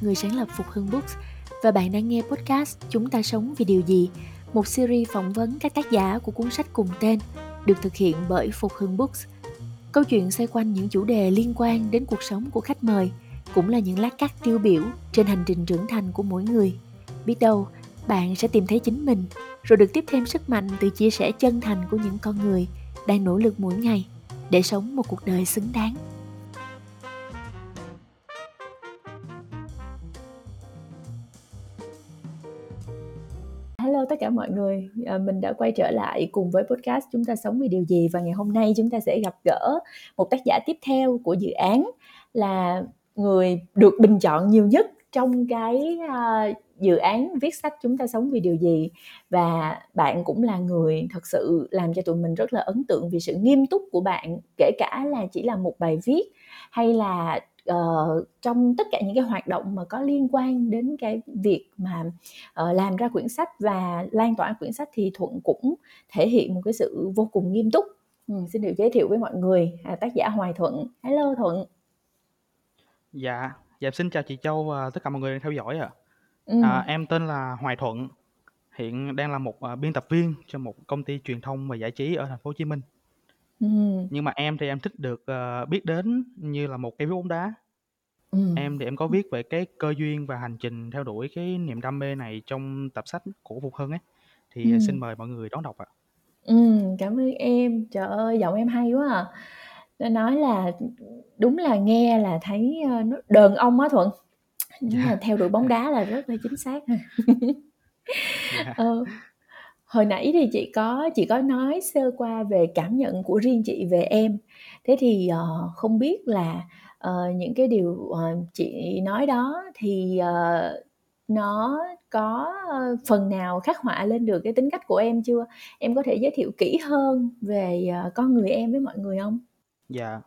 người sáng lập Phục Hưng Books và bạn đang nghe podcast Chúng ta sống vì điều gì, một series phỏng vấn các tác giả của cuốn sách cùng tên, được thực hiện bởi Phục Hưng Books. Câu chuyện xoay quanh những chủ đề liên quan đến cuộc sống của khách mời, cũng là những lát cắt tiêu biểu trên hành trình trưởng thành của mỗi người. Biết đâu, bạn sẽ tìm thấy chính mình, rồi được tiếp thêm sức mạnh từ chia sẻ chân thành của những con người đang nỗ lực mỗi ngày để sống một cuộc đời xứng đáng. Tất cả mọi người, à, mình đã quay trở lại cùng với podcast Chúng ta sống vì điều gì? Và ngày hôm nay chúng ta sẽ gặp gỡ một tác giả tiếp theo của dự án là người được bình chọn nhiều nhất trong cái à, dự án viết sách chúng ta sống vì điều gì? Và bạn cũng là người thật sự làm cho tụi mình rất là ấn tượng vì sự nghiêm túc của bạn kể cả là chỉ là một bài viết hay là uh, trong tất cả những cái hoạt động mà có liên quan đến cái việc mà uh, làm ra quyển sách và lan tỏa quyển sách thì thuận cũng thể hiện một cái sự vô cùng nghiêm túc. Ừ, xin được giới thiệu với mọi người à, tác giả hoài thuận. Hello thuận. Dạ dạ xin chào chị châu và tất cả mọi người đang theo dõi ạ. Ừ. à, em tên là hoài thuận hiện đang là một uh, biên tập viên cho một công ty truyền thông và giải trí ở thành phố hồ chí minh Ừ. Nhưng mà em thì em thích được, ờ, biết đến như là một cây bóng đá. Ừm. Em thì em có viết về cái cơ duyên và hành trình theo đuổi cái niềm đam mê này trong tập sách của Phục Hưng ấy, thì, ờ, xin mời mọi người đón đọc ạ. Ừm, cảm ơn em. Trời ơi, giọng em hay quá à. Nó nói là đúng là nghe là thấy, ơ, ờ, nó đờn ông á Thuận, nhưng mà Dạ. theo đuổi bóng đá là rất là chính xác ha. Dạ. Ờ hồi nãy thì chị có chị có nói sơ qua về cảm nhận của riêng chị về em. Thế thì uh, không biết là uh, những cái điều uh, chị nói đó thì uh, nó có phần nào khắc họa lên được cái tính cách của em chưa? Em có thể giới thiệu kỹ hơn về uh, con người em với mọi người không? Dạ.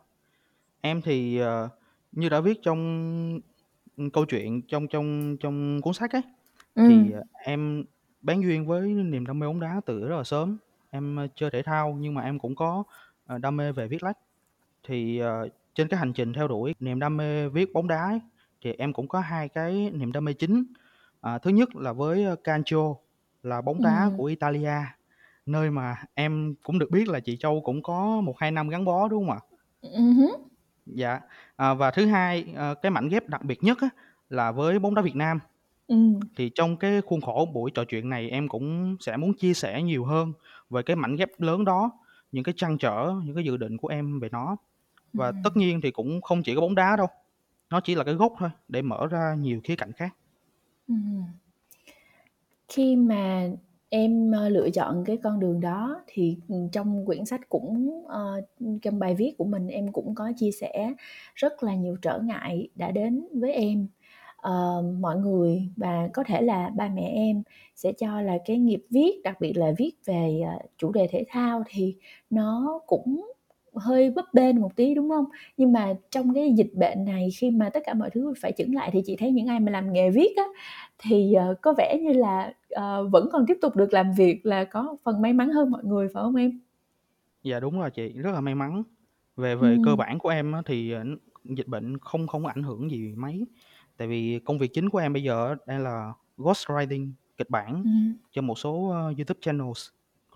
Em thì uh, như đã viết trong câu chuyện trong trong trong cuốn sách ấy ừ. thì em bán duyên với niềm đam mê bóng đá từ rất là sớm. Em, ơ, chơi thể thao nhưng mà em cũng có, ờ, đam mê về viết lách. Thì, ờ, trên cái hành trình theo đuổi niềm đam mê viết bóng đá ấy, thì em cũng có hai cái niềm đam mê chính. À, thứ nhất là với, Calcio là bóng đá Ừm. của Italia, nơi mà em cũng được biết là chị Châu cũng có một hai năm gắn bó, đúng không ạ? Ừm hứm. Dạ, à, và thứ hai, ờ, cái mảnh ghép đặc biệt nhất á là với bóng đá Việt Nam. Ừm. Thì trong cái khuôn khổ buổi trò chuyện này em cũng sẽ muốn chia sẻ nhiều hơn về cái mảnh ghép lớn đó, những cái trăn trở, những cái dự định của em về nó. Và Ừm. tất nhiên thì cũng không chỉ có bóng đá đâu, nó chỉ là cái gốc thôi để mở ra nhiều khía cạnh khác. Ừm. Khi mà em, ơ, lựa chọn cái con đường đó thì, trong quyển sách cũng, ờ, trong bài viết của mình em cũng có chia sẻ rất là nhiều trở ngại đã đến với em uh, mọi người và có thể là ba mẹ em sẽ cho là cái nghiệp viết đặc biệt là viết về uh, chủ đề thể thao thì nó cũng hơi bấp bênh một tí đúng không? Nhưng mà trong cái dịch bệnh này khi mà tất cả mọi thứ phải chững lại thì chị thấy những ai mà làm nghề viết á thì uh, có vẻ như là uh, vẫn còn tiếp tục được làm việc là có phần may mắn hơn mọi người phải không em? Dạ đúng rồi chị rất là may mắn. Về về ừ. cơ bản của em á, thì dịch bệnh không không có ảnh hưởng gì mấy Tại vì công việc chính của em bây giờ đang là ghostwriting kịch bản Ừm. cho một số, ơ, YouTube channels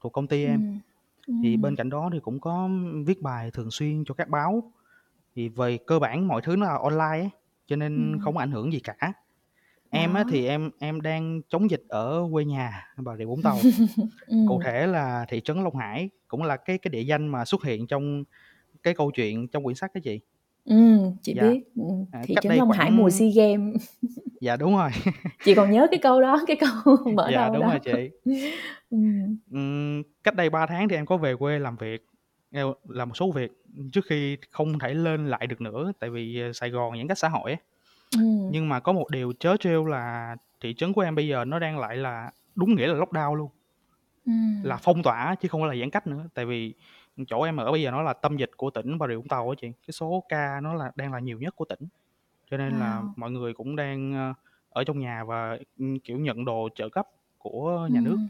thuộc công ty em. Ừm, Thì bên cạnh đó thì cũng có viết bài thường xuyên cho các báo. Thì về cơ bản mọi thứ nó là online ấy, cho nên Ừm. không có ảnh hưởng gì cả. Em á thì em em đang chống dịch ở quê nhà Bà Rịa Vũng Tàu. Cụ thể là thị trấn Long Hải, cũng là cái cái địa danh mà xuất hiện trong cái câu chuyện trong quyển sách đó chị. Ừm, chị Dạ. biết, ừm, À, thị trấn Long Hải mùa SEA Games. Dạ, đúng rồi. Chị còn nhớ cái câu đó, cái câu mở Dạ, đầu đúng đó. rồi chị. Ừm. Ừm, cách đây 3 tháng thì em có về quê làm việc, eo làm một số việc, trước khi không thể lên lại được nữa, tại vì, ờ, Sài Gòn giãn cách xã hội á. Ừm. Nhưng mà có một điều trớ trêu là thị trấn của em bây giờ nó đang lại là đúng nghĩa là lockdown luôn. Ừm. Là phong tỏa chứ không phải là giãn cách nữa, tại vì chỗ em ở bây giờ nó là tâm dịch của tỉnh Bà Rịa Vũng Tàu á chị, cái số ca nó là đang là nhiều nhất của tỉnh. Cho nên là mọi người cũng đang, ơ, ờ, ở trong nhà và, ừm, kiểu, nhận đồ trợ cấp của nhà nước. Ừm.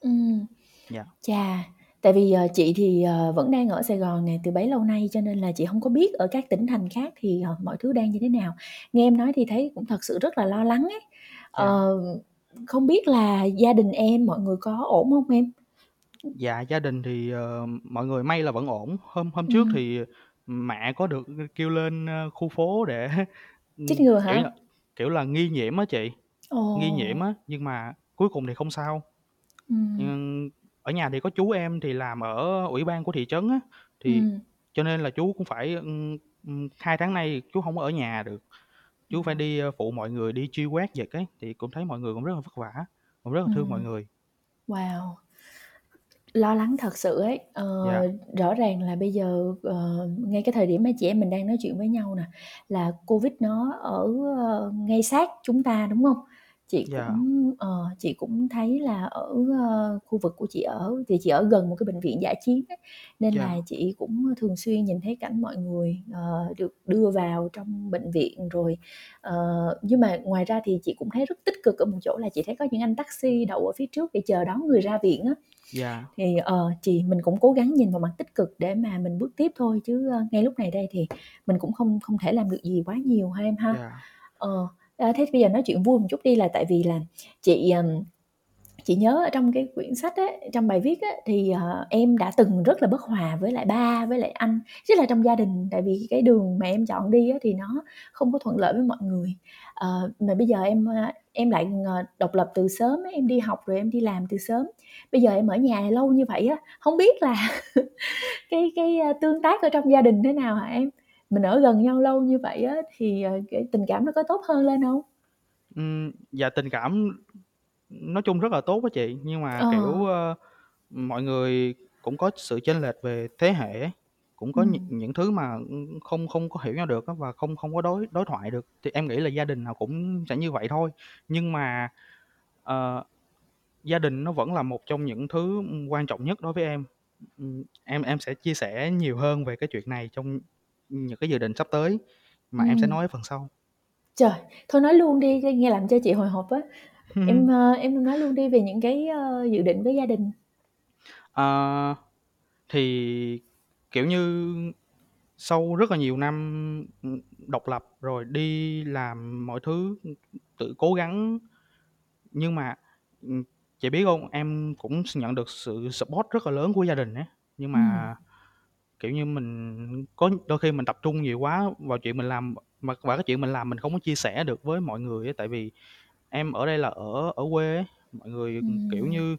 Ừm. Dạ. Chà, Tại vì, ờ, chị thì, ờ, vẫn đang ở Sài Gòn nè từ bấy lâu nay, cho nên là chị hông có biết ở các tỉnh thành khác thì, ờ, mọi thứ đang như thế nào. Nghe em nói thì thấy cũng thật sự rất là lo lắng ấy. Dạ. Ờ, không biết là gia đình em mọi người có ổn hông em? Dạ, gia đình thì, ờ, mọi người may là vẫn ổn. Hôm hôm trước Ừm. thì mẹ có được kêu lên, ơ, khu phố để, Chích ừm, ngừa kiểu hả? là, kiểu là, nghi nhiễm á chị, nghi nhiễm Ồ! á, nhưng mà cuối cùng thì không sao. Ừm. Ừm, ở nhà thì có chú em thì làm ở ủy ban của thị trấn á, thì Ừm. cho nên là chú cũng phải, ưm, ừm, 2 tháng nay chú hông có ở nhà được, chú phải đi, ơ, phụ mọi người đi truy quét dịch ấy, thì cũng thấy mọi người cũng rất là vất vả, cũng rất là thương mọi Ừm. người. Wow! Lo lắng thật sự ấy. Ờ, Dạ. rõ ràng là bây giờ, ờ, ngay cái thời điểm mà chị em mình đang nói chuyện với nhau nè, là Covid nó ở, ơ, ngay sát chúng ta, đúng hông? Chị Dạ. cũng, ờ, chị cũng thấy là ở, ơ, khu vực của chị ở thì chị ở gần một cái bệnh viện dã chiến ấy, nên là Dạ. chị cũng thường xuyên nhìn thấy cảnh mọi người, ờ, được đưa vào trong bệnh viện rồi. Ờ, nhưng mà ngoài ra thì chị cũng thấy rất tích cực ở một chỗ là chị thấy có những anh taxi đậu ở phía trước để chờ đón người ra viện á. Dạ. Thì, ờ, chị mình cũng cố gắng nhìn vào mặt tích cực để mà mình bước tiếp thôi, chứ, ơ, ngay lúc này đây thì mình cũng không không thể làm được gì quá nhiều ha em ha? Dạ. Ờ, à, thế bây giờ nói chuyện vui một chút đi là tại vì là chị, chị nhớ ở trong cái quyển sách ấy, trong bài viết ấy, thì, uh, em đã từng rất là bất hòa với lại ba với lại anh, rất là trong gia đình, tại vì cái đường mà em chọn đi ấy, thì nó không có thuận lợi với mọi người. uh, mà bây giờ em, em lại, độc lập từ sớm em đi học rồi em đi làm từ sớm. Bây giờ em ở nhà lâu như vậy á, không biết là cái cái, tương tác ở trong gia đình thế nào hả em? Mình ở gần nhau lâu như vậy á thì, ờ, cái tình cảm nó có tốt hơn lên hông? Ừm, dạ, tình cảm nói chung rất là tốt á chị, nhưng mà, kiểu, Ờ. ơ, mọi người cũng có sự chênh lệch về thế hệ ấy, cũng có những Ừm. những thứ mà, ưm, không không có hiểu nhau được á và không không có đối đối thoại được, thì em nghĩ là gia đình nào cũng sẽ như vậy thôi. Nhưng mà, ờ, gia đình nó vẫn là một trong những thứ, ưm, quan trọng nhất đối với em. Ừm, em em sẽ chia sẻ nhiều hơn về cái chuyện này trong những cái dự định sắp tới mà em sẽ Ừm. nói ở phần sau. Trời! Thôi nói luôn đi, nghe nghe làm cho chị hồi hộp á. Em, ơ, em nói luôn đi về những cái, ơ, dự định với gia đình. Ờ, thì, kiểu như, sau rất là nhiều năm, độc lập rồi đi làm mọi thứ, tự cố gắng, nhưng mà, ừm, chị biết hông? Em cũng nhận được sự support rất là lớn của gia đình á, nhưng Ừm. mà, kiểu như, mình có đôi khi mình tập trung nhiều quá vào chuyện mình làm mà và cái chuyện mình làm mình không có chia sẻ được với mọi người á, tại vì em ở đây là ở ở quê ấy, mọi người, ừm, kiểu Ừm. như,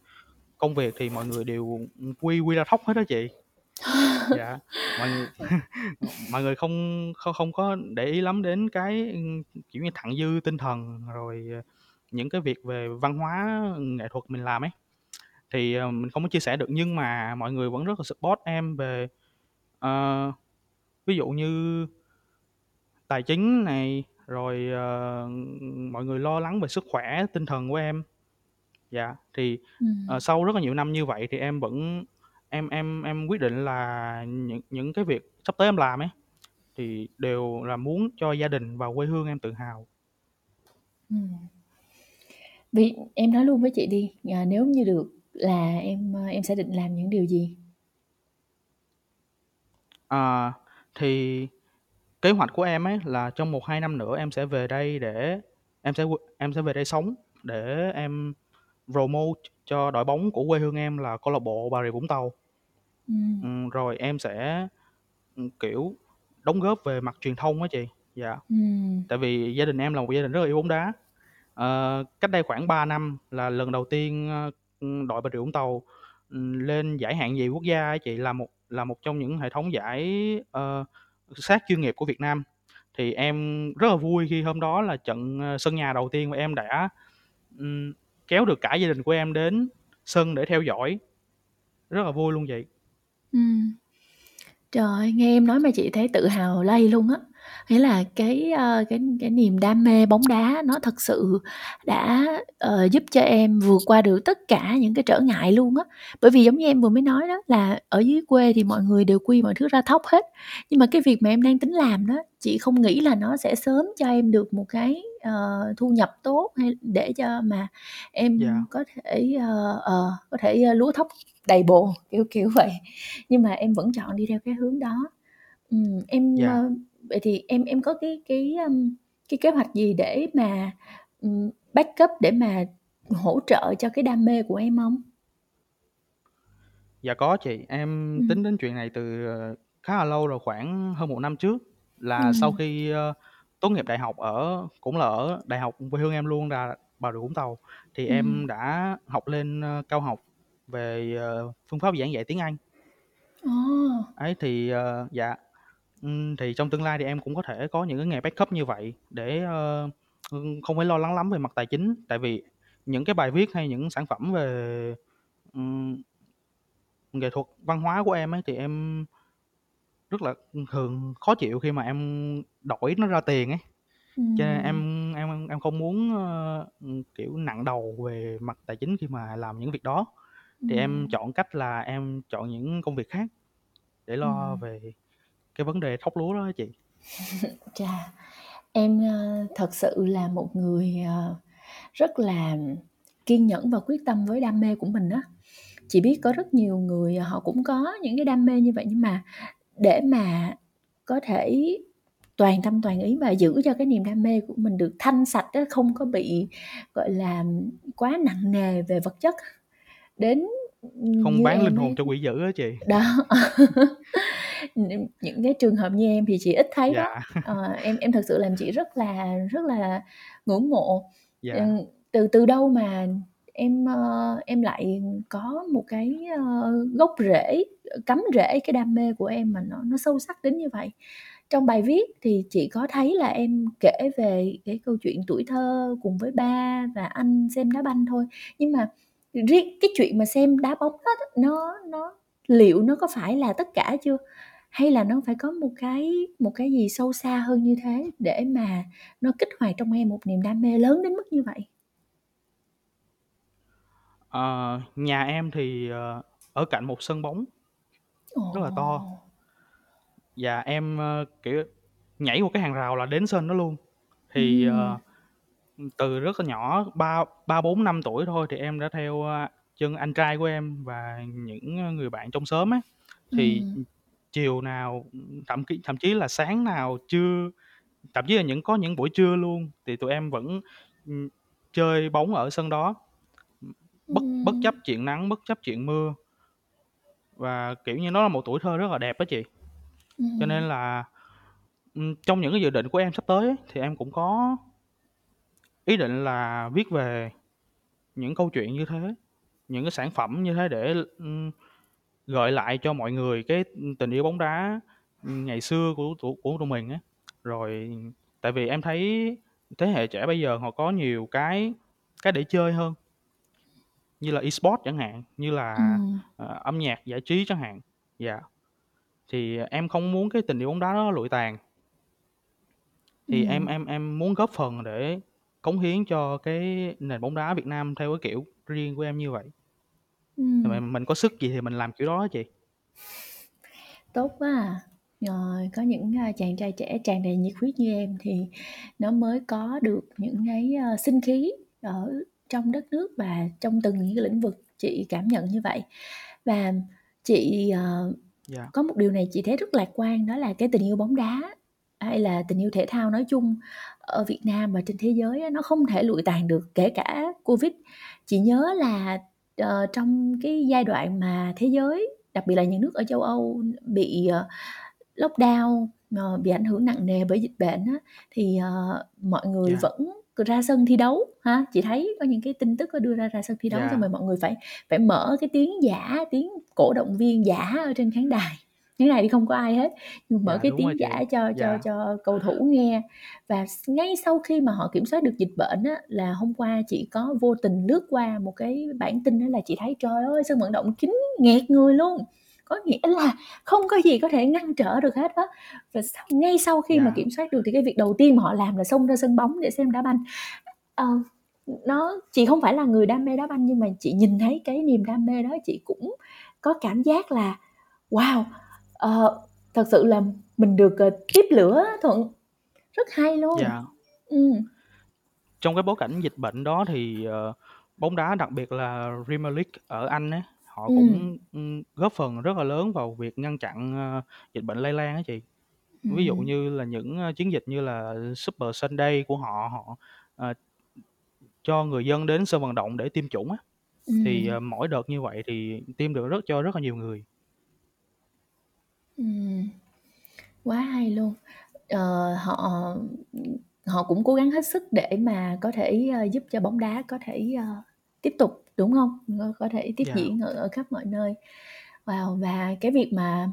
công việc thì mọi người đều, quy quy ra thóc hết á chị. Dạ, mọi người mọi người không không không có để ý lắm đến cái, ưm, kiểu như, thặng dư tinh thần, rồi, ờ, những cái việc về văn hóa, nghệ thuật mình làm ấy, thì, ờ, mình không có chia sẻ được. Nhưng mà mọi người vẫn rất là support em về, ờ, ví dụ như tài chính này, rồi, ờ, mọi người lo lắng về sức khỏe tinh thần của em. Dạ, thì, ờ, Ừm. sau rất là nhiều năm như vậy thì em vẫn em em em quyết định là những những cái việc sắp tới em làm ấy, thì đều là muốn cho gia đình và quê hương em tự hào. Ừm. Vì em nói luôn với chị đi, ờ, nếu như được là em, ơ, em sẽ định làm những điều gì? Ờ, thì kế hoạch của em ấy là trong 1-2 năm nữa em sẽ về đây để em sẽ em sẽ về đây sống để em promote cho đội bóng của quê hương em là câu lạc bộ Bà Rịa Vũng Tàu. Ừm. Ừm, rồi em sẽ, ừm, kiểu, đóng góp về mặt truyền thông á chị, dạ. Ừm. Tại vì gia đình em là một gia đình rất là yêu bóng đá. Ờ, cách đây khoảng 3 năm là lần đầu tiên, ơ, ừm, đội Bà Rịa Vũng Tàu, ừm, lên giải hạng nhì quốc gia á chị, là một là một trong những hệ thống giải, uh, sát chuyên nghiệp của Việt Nam. Thì em rất là vui khi hôm đó là trận, ờ, sân nhà đầu tiên mà em đã, um, kéo được cả gia đình của em đến sân để theo dõi, rất là vui luôn vậy ừ. Trời nghe em nói mà chị thấy tự hào lây luôn á. Nghĩa là cái, ơ, cái cái niềm đam mê bóng đá nó thật sự đã, ờ, giúp cho em vượt qua được tất cả những cái trở ngại luôn á. Bởi vì giống như em vừa mới nói đó là ở dưới quê thì mọi người đều quy mọi thứ ra thóc hết, nhưng mà cái việc mà em đang tính làm đó, chị không nghĩ là nó sẽ sớm cho em được một cái, ờ, thu nhập tốt hay để cho mà em Dạ. có thể, ờ, ờ, có thể, ơ, lúa thóc đầy bồ, kiểu, kiểu vậy. Nhưng mà em vẫn chọn đi theo cái hướng đó. Ừm, em, Dạ. ơ vậy thì em em có cái cái, ưm, cái kế hoạch gì để mà, ừm, backup để mà hỗ trợ cho cái đam mê của em hông? Dạ có chị, em Ừm. tính đến chuyện này từ, ờ, khá là lâu rồi, khoảng hơn 1 năm trước, là sau Ừm. khi, ơ, tốt nghiệp đại học ở cũng là ở đại học quê hương em luôn là Bà Rịa Vũng Tàu, thì Ừm. em đã học lên, ơ, cao học về, ờ, phương pháp giảng dạy tiếng Anh. Ồ! Ấy, thì, ờ dạ, ừm, thì trong tương lai thì em cũng có thể có những cái nghề backup như vậy để, ơ, ừm, không phải lo lắng lắm về mặt tài chính. Tại vì những cái bài viết hay những sản phẩm về, ừm nghệ thuật, văn hóa của em ấy thì em rất là, ừm, thường khó chịu khi mà em đổi nó ra tiền ấy, cho nên Ừm. em em em không muốn, ơ, ừm, kiểu, nặng đầu về mặt tài chính khi mà làm những việc đó. Thì em Ừm. chọn cách là em chọn những công việc khác để lo Ừm. về cái vấn đề thóc lúa đó chị. Chà, em, ơ, thật sự là một người, ờ, rất là kiên nhẫn và quyết tâm với đam mê của mình á. Chị biết có rất nhiều người họ cũng có những cái đam mê như vậy, nhưng mà để mà có thể toàn tâm toàn ý và giữ cho cái niềm đam mê của mình được thanh sạch á, không có bị, gọi là, quá nặng nề về vật chất đến, Không bán linh hồn cho quỷ dữ á chị. đó. Những những cái trường hợp như em thì chị ít thấy đó, Dạ. ờ, em em thực sự làm chị rất là rất là ngưỡng mộ. Dạ. Ừm, từ từ đâu mà em, ơ, em lại có một cái, ơ, gốc rễ, cắm rễ cái đam mê của em mà nó nó sâu sắc đến như vậy? Trong bài viết thì chị có thấy là em kể về cái câu chuyện tuổi thơ cùng với ba và anh xem đá banh thôi, nhưng mà riêng cái chuyện mà xem đá bóng đó đó, nó nó liệu nó có phải là tất cả chưa? Hay là nó phải có một cái một cái gì sâu xa hơn như thế để mà nó kích hoạt trong em một niềm đam mê lớn đến mức như vậy? Ờ, nhà em thì, ờ, ở cạnh một sân bóng rất là to. Ồ! Và em, ơ, kiểu, nhảy một cái hàng rào là đến sân đó luôn. Thì, Ừm. ờ, ừm, từ rất là nhỏ, ba ba, 4, 5 tuổi thôi thì em đã theo, a, chân anh trai của em và những, ơ, người bạn trong xóm á. Thì, Ừm. Chiều nào, thậm ký thậm chí là sáng nào, trưa, thậm chí là những có những buổi trưa luôn thì tụi em vẫn, ừm, chơi bóng ở sân đó, bất bất chấp chuyện nắng, bất chấp chuyện mưa. Và, kiểu như, nó là một tuổi thơ rất là đẹp á chị. Cho nên Ừm. là, ừm, trong những cái dự định của em sắp tới thì em cũng có ý định là viết về những câu chuyện như thế, những cái sản phẩm như thế để, ừm, gợi lại cho mọi người cái, tình yêu bóng đá, ngày xưa của của của tụi mình á. Rồi tại vì em thấy thế hệ trẻ bây giờ họ có nhiều cái cái để chơi hơn. Như là E-sport chẳng hạn, như là, Ừm. ờ, âm nhạc giải trí chẳng hạn. Dạ. Thì em không muốn cái tình yêu bóng đá đó lụi tàn. Thì em Ừm. em em muốn góp phần để cống hiến cho cái nền bóng đá Việt Nam theo cái kiểu riêng của em như vậy. Thì Ừm. mình mình có sức gì thì mình làm kiểu đó á chị. Tốt quá à! Rồi, có những, a, chàng trai trẻ tràn đầy nhiệt huyết như em thì nó mới có được những cái, ơ, sinh khí ở trong đất nước và trong từng những cái lĩnh vực, chị cảm nhận như vậy. Và chị, ờ, Dạ. có một điều này chị thấy rất lạc quan đó là cái tình yêu bóng đá hay là tình yêu thể thao nói chung ở Việt Nam và trên thế giới á, nó không thể lụi tàn được kể cả Covid. Chị nhớ là, ờ, trong cái giai đoạn mà thế giới, đặc biệt là những nước ở châu Âu bị, ờ, lockdown, ờ, bị ảnh hưởng nặng nề bởi dịch bệnh á, thì, ờ, mọi người Dạ. vẫn c ra sân thi đấu ha. Chị thấy có những cái tin tức có đưa ra ra sân thi đấu xong Dạ. rồi mọi người phải phải mở cái tiếng giả, tiếng cổ động viên giả ở trên khán đài. Khán đài thì không có ai hết, nhưng mở Dạ, cái rồi tiếng chị. giả cho cho Dạ. cho cầu thủ nghe. Và ngay sau khi mà họ kiểm soát được dịch bệnh á, là hôm qua chị có vô tình lướt qua một cái bản tin á là chị thấy, trời ơi, sân vận động kín nghẹt người luôn. có nghĩa là không có gì có thể ngăn trở được hết á và sau, ngay sau khi yeah. mà dạ. kiểm soát được thì cái việc đầu tiên mà họ làm là xông ra sân bóng để xem đá banh uh, nó chị không phải là người đam mê đá banh nhưng mà chị nhìn thấy cái niềm đam mê đó chị cũng có cảm giác là wow uh, thật sự là mình được uh, tiếp lửa thuận rất hay luôn dạ ừ. trong cái bối cảnh dịch bệnh đó thì uh, bóng đá đặc biệt là Premier League ở Anh ấy họ ừ. cũng góp phần rất là lớn vào việc ngăn chặn uh, dịch bệnh lây lan á chị ừ. ví dụ như là những uh, chiến dịch như là Super Sunday của họ họ uh, cho người dân đến sân vận động để tiêm chủng á ừ. thì uh, mỗi đợt như vậy thì tiêm được rất cho rất là nhiều người quá hay luôn ờ, họ họ cũng cố gắng hết sức để mà có thể uh, giúp cho bóng đá có thể uh, tiếp tục đúng không có thể tiếp yeah. Dạ. diễn ở, ở khắp mọi nơi wow và cái việc mà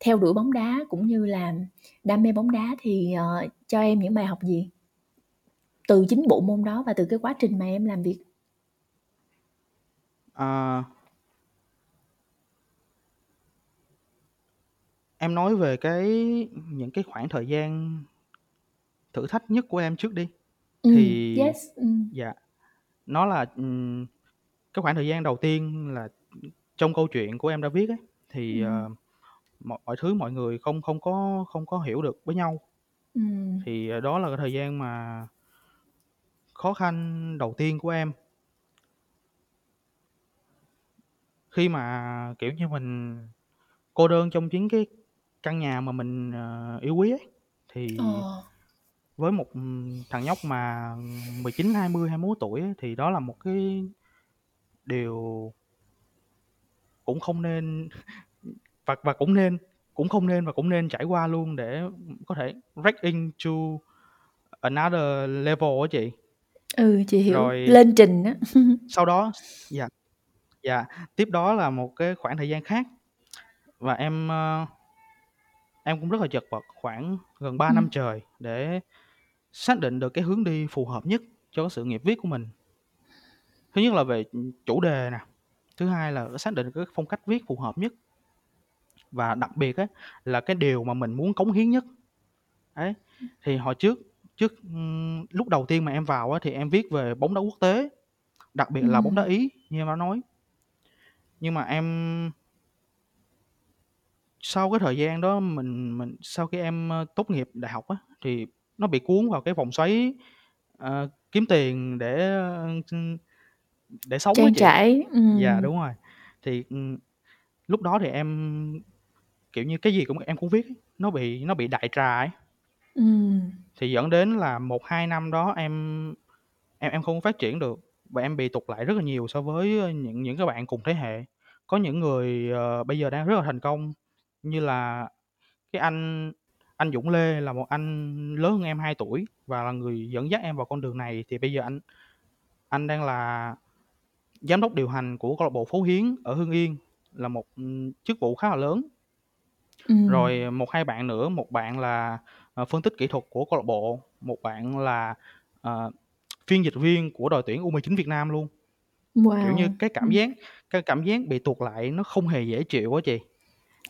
theo đuổi bóng đá cũng như là đam mê bóng đá thì uh, cho em những bài học gì từ chính bộ môn đó và từ cái quá trình mà em làm việc à, em nói về cái những cái khoảng thời gian thử thách nhất của em trước đi ừ, thì yes ừ. dạ nó là cái khoảng thời gian đầu tiên là trong câu chuyện của em đã viết ấy thì ừ. uh, mọi, mọi thứ mọi người không không có không có hiểu được với nhau ừ. thì uh, đó là cái thời gian mà khó khăn đầu tiên của em khi mà kiểu như mình cô đơn trong chính cái căn nhà mà mình uh, yêu quý ấy thì ờ. với một thằng nhóc mà 19, 20, 21 tuổi ấy, thì đó là một cái điều cũng không nên và và cũng nên cũng không nên và cũng nên trải qua luôn để có thể break into another level á chị. Ừ, chị hiểu, Rồi lên trình á. sau đó dạ, dạ, tiếp đó là một cái khoảng thời gian khác và em, ơ, em cũng rất là chật vật khoảng gần 3 Ừm. năm trời để xác định được cái hướng đi phù hợp nhất cho cái sự nghiệp viết của mình. Thứ nhất là về, chủ đề nè, thứ hai là xác định cái phong cách viết phù hợp nhất. Và đặc biệt á, là cái điều mà mình muốn cống hiến nhất. Đấy, thì hồi trước trước, lúc đầu tiên mà em vào á, thì em viết về bóng đá quốc tế, đặc biệt là bóng đá Ý như em đã nói. Nhưng mà em sau cái thời gian đó mình mình sau khi em, tốt nghiệp đại học á, thì nó bị cuốn vào cái vòng xoáy, ờ, kiếm tiền để, ơ, để sống á Trang chị. trải, Dạ, đúng rồi. Thì, ừm, lúc đó thì em, kiểu như, cái gì cũng em cũng viết nó bị nó bị đại trà ấy. Ừm. Thì dẫn đến là một hai năm đó em em em không phát triển được và em bị tụt lại rất là nhiều so với, những những cái bạn cùng thế hệ. Có những người, ờ, bây giờ đang rất là thành công như là cái anh anh Dũng Lê là một anh lớn hơn em 2 tuổi và là người dẫn dắt em vào con đường này, thì bây giờ anh anh đang là giám đốc điều hành của câu lạc bộ Phố Hiến ở Hưng Yên, là một, chức vụ khá là lớn. Ừm. Rồi một hai bạn nữa, một bạn là, ờ, phân tích kỹ thuật của câu lạc bộ, một bạn là, ờ, phiên dịch viên của đội tuyển U19 Việt Nam luôn. Kiểu như, cái cảm giác cái cảm giác bị tuột lại nó không hề dễ chịu á chị.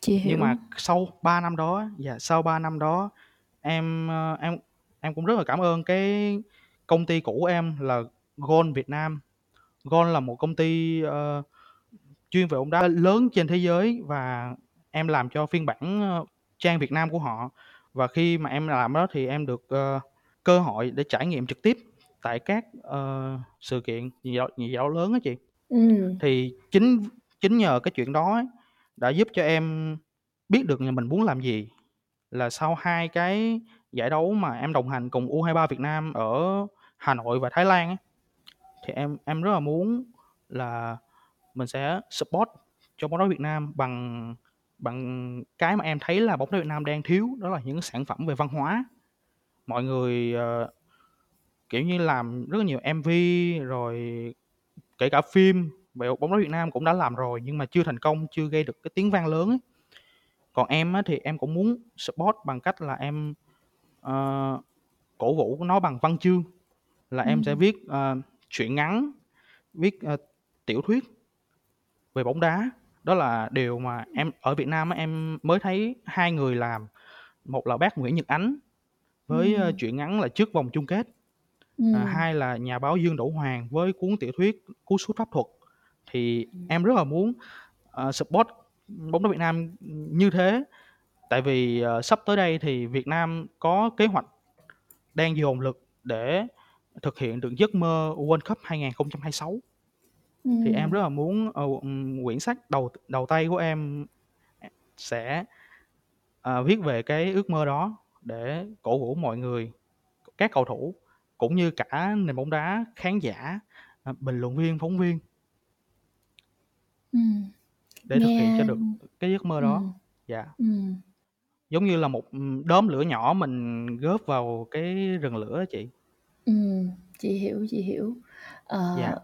Chị Nhưng mà sau 3 năm đó dạ, sau 3 năm đó em, ơ, em em cũng rất là cảm ơn cái công ty cũ em là Goal Việt Nam. Goal là một công ty, ơ, chuyên về bóng đá lớn trên thế giới và em làm cho phiên bản, ơ, trang Việt Nam của họ. Và khi mà em làm đó thì em được, ờ, cơ hội để trải nghiệm trực tiếp tại các, ờ, sự kiện gì đấu lớn á chị. Ừm. Thì chính chính nhờ cái chuyện đó đã giúp cho em biết được là mình muốn làm gì. Là sau hai cái giải đấu mà em đồng hành cùng U23 Việt Nam ở Hà Nội và Thái Lan ấy, thì em em rất là muốn là mình sẽ support cho bóng đá Việt Nam bằng bằng cái mà em thấy là bóng đá Việt Nam đang thiếu, đó là những sản phẩm về văn hóa. Mọi người, uh, kiểu như, làm rất nhiều MV rồi kể cả phim về bóng đá Việt Nam cũng đã làm rồi nhưng mà chưa thành công, chưa gây được cái tiếng vang lớn ấy. Còn em á, thì em cũng muốn support bằng cách là em, ờ, cổ vũ nó bằng văn chương, là em sẽ viết, truyện ngắn, viết, ờ, tiểu thuyết về bóng đá đó là điều mà em ở Việt Nam á, em mới thấy hai người làm, một là bác Nguyễn Nhật Ánh với, Ừm. truyện ngắn là Trước vòng chung kết, à, Ừm. hai là nhà báo Dương Đỗ Hoàng với cuốn tiểu thuyết Cú sút pháp thuật. Thì Ừm. em rất là muốn, ờ, support bóng đá Việt Nam, như thế, tại vì, ờ, sắp tới đây thì Việt Nam có kế hoạch đang dồn lực để thực hiện được giấc mơ World Cup 2026. Thì em rất là muốn, ừm, quyển sách đầu đầu tay của em sẽ, ờ, viết về cái ước mơ đó để cổ vũ mọi người, các cầu thủ cũng như cả nền bóng đá, khán giả, bình luận viên, phóng viên. Ừm, Để thực hiện cho được cái giấc mơ đó. ừm, Dạ. ừm. Giống như là một, ừm, đốm lửa nhỏ mình góp vào cái rừng lửa á chị. Ừm, chị hiểu, chị hiểu. Ờ, Dạ.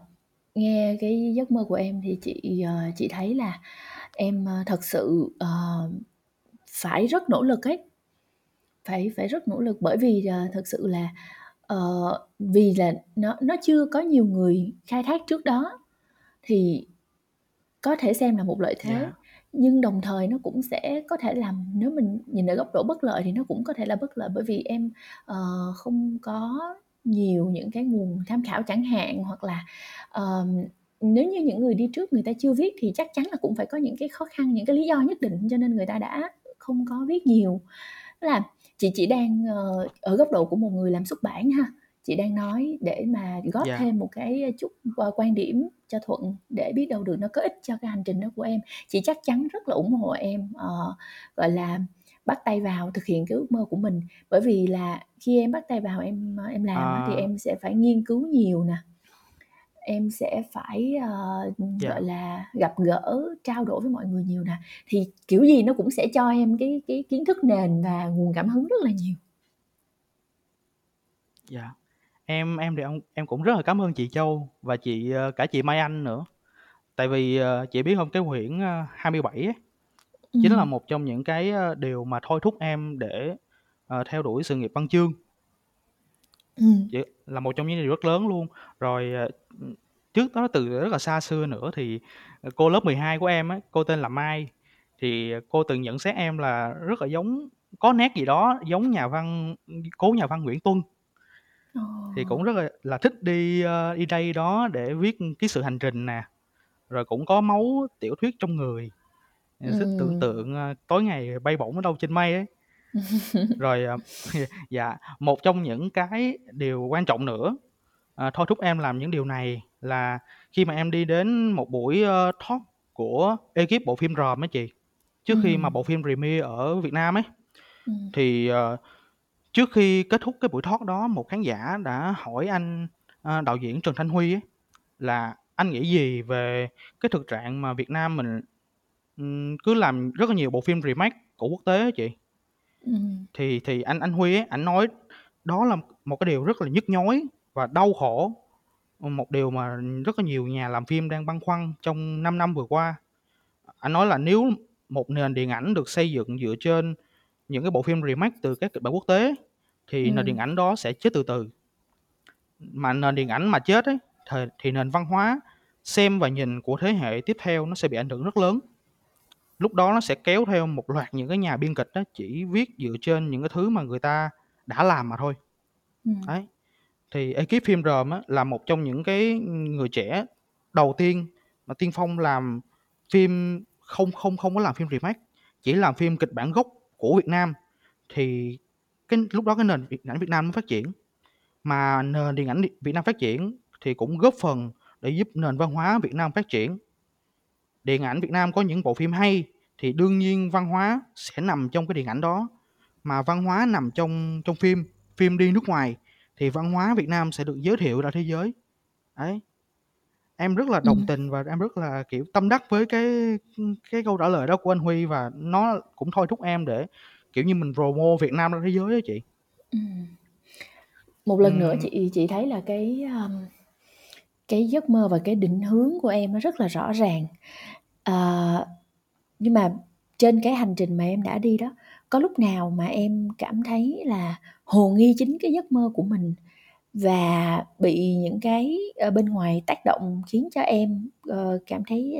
nghe cái giấc mơ của em thì chị, ờ, chị thấy là em, ơ, thật sự, ờ, phải rất nỗ lực ấy. Phải phải rất nỗ lực bởi vì, ờ, thực sự là, ờ, vì là nó nó chưa có nhiều người khai thác trước đó, thì có thể xem là một lợi thế, Dạ. nhưng đồng thời nó cũng sẽ có thể làm nếu mình nhìn ở góc độ bất lợi thì nó cũng có thể là bất lợi bởi vì em, ờ, không có nhiều những cái nguồn tham khảo chẳng hạn. Hoặc là, ờm, nếu như những người đi trước người ta chưa viết thì chắc chắn là cũng phải có những cái khó khăn, những cái lý do nhất định cho nên người ta đã không có viết nhiều. Là chị chỉ đang, ờ, ở góc độ của một người làm xuất bản ha, chị đang nói để mà góp Dạ. thêm một cái chút, ờ, quan điểm cho thuận để biết đâu được nó có ích cho cái hành trình đó của em. Chị chắc chắn rất là ủng hộ em, ờ, gọi là, bắt tay vào thực hiện cái ước mơ của mình, bởi vì là khi em bắt tay vào em, ơ, em làm á thì Ờ. em sẽ phải nghiên cứu nhiều nè, em sẽ phải, ờ, ừm, gọi Dạ. là, gặp gỡ, trao đổi với mọi người nhiều nè, thì kiểu gì nó cũng sẽ cho em cái cái kiến thức nền và nguồn cảm hứng rất là nhiều. Dạ. Em em thì ông em cũng rất là cảm ơn chị Châu và chị, ờ cả chị Mai Anh nữa. Tại vì, ờ, chị biết hông? Cái quyển, ơ, 27 á, chính là Ừm. một trong những cái, điều mà thôi thúc em để, ờ, theo đuổi sự nghiệp văn chương. Ừm. Là một trong những điều rất lớn luôn. Rồi, ờ, ừm, trước đó từ rất là xa xưa nữa thì, ờ, cô lớp 12 của em á, cô tên là Mai, thì, ờ, cô từng nhận xét em là rất là giống có nét gì đó giống nhà văn, ưm, cố nhà văn Nguyễn Tuân. Ờ. Thì cũng rất là là thích đi, ơ, đi đây đó để viết ký sự hành trình nè, rồi cũng có máu tiểu thuyết trong người, ờ, thích tưởng Ừm. tượng, ơ, tối ngày bay bổng ở đâu trên mây ấy. Rồi, ờ dạ, một trong những cái điều quan trọng nữa, ờ, thôi thúc em làm những điều này là khi mà em đi đến một buổi, ơ, talk của ekip bộ phim Ròm á chị, trước khi mà Ừm. bộ phim premiere ở Việt Nam ấy, Ừm. thì, ờ, trước khi kết thúc cái buổi talk đó, một khán giả đã hỏi anh, ơ, đạo diễn Trần Thanh Huy ấy, là "Anh nghĩ gì về cái thực trạng mà Việt Nam mình, ừm, cứ làm rất là nhiều bộ phim remake của quốc tế á chị?" Ừm. Thì thì anh anh Huy á, ảnh nói đó là một cái điều rất là nhức nhối và đau khổ, ừm, một điều mà rất là nhiều nhà làm phim đang băn khoăn trong 5 năm vừa qua. Ảnh nói là nếu một nền điện ảnh được xây dựng dựa trên những cái bộ phim remake từ các kịch bản quốc tế thì nền điện ảnh đó sẽ chết từ từ. Mà nền điện ảnh mà chết ấy, thì thì nền văn hóa xem và nhìn của thế hệ tiếp theo nó sẽ bị ảnh hưởng rất lớn. Lúc đó nó sẽ kéo theo một loạt những cái nhà biên kịch á, chỉ viết dựa trên những cái thứ mà người ta đã làm mà thôi. Ừm. Đấy, thì ekip phim Ròm á, là một trong những cái, người trẻ đầu tiên mà tiên phong làm phim không không không có làm phim remake, chỉ làm phim kịch bản gốc của Việt Nam, thì cái lúc đó cái nền điện ảnh Việt Nam mới phát triển. Mà nền điện ảnh Việt Nam phát triển thì cũng góp phần để giúp nền văn hóa Việt Nam phát triển. Điện ảnh Việt Nam có những bộ phim hay thì đương nhiên văn hóa sẽ nằm trong cái điện ảnh đó, mà văn hóa nằm trong trong phim, phim đi nước ngoài thì văn hóa Việt Nam sẽ được giới thiệu ra thế giới. Đấy. Em rất là đồng Ừm. tình và em rất là, kiểu, tâm đắc với cái, cái câu trả lời đó của anh Huy và nó cũng thôi thúc em để, kiểu như, mình promote Việt Nam ra thế giới á chị. Ừm. Một lần nữa Ừm. chị chị thấy là cái, ờm, cái giấc mơ và cái định hướng của em nó rất là rõ ràng. Ờ, nhưng mà trên cái hành trình mà em đã đi đó, có lúc nào mà em cảm thấy là hồ nghi chính cái giấc mơ của mình và bị những cái, ơ, bên ngoài tác động khiến cho em, ờ, cảm thấy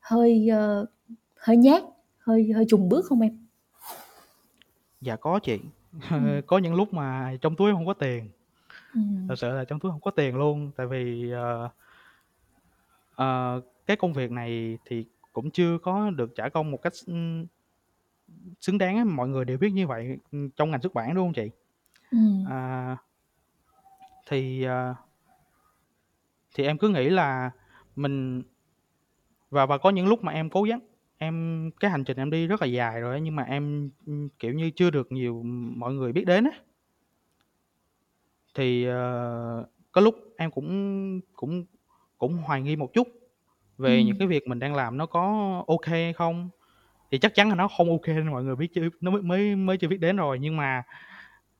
hơi, ơ, hơi nhát, hơi hơi chùn bước không em? Dạ có chị. Ừm. Có những lúc mà trong túi hông có tiền. Ừm. Thật sự là trong túi hông có tiền luôn, tại vì, ờ ờ, cái công việc này thì cũng chưa có được trả công một cách xứng đáng mọi người đều biết như vậy, ừm, trong ngành xuất bản, đúng hông chị? Ừm. À. Thì, ờ thì em cứ nghĩ là mình và và có những lúc mà em cố gắng em cái hành trình em đi rất là dài rồi á, nhưng mà em, ưm, kiểu như, chưa được nhiều mọi người biết đến á. Thì, ờ, có lúc em cũng cũng cũng hoài nghi một chút về những Ừm. cái việc mình đang làm nó có ô kê hay không. Thì chắc chắn là nó không ô kê nên mọi người biết chứ nó mới mới mới chưa biết đến rồi, nhưng mà,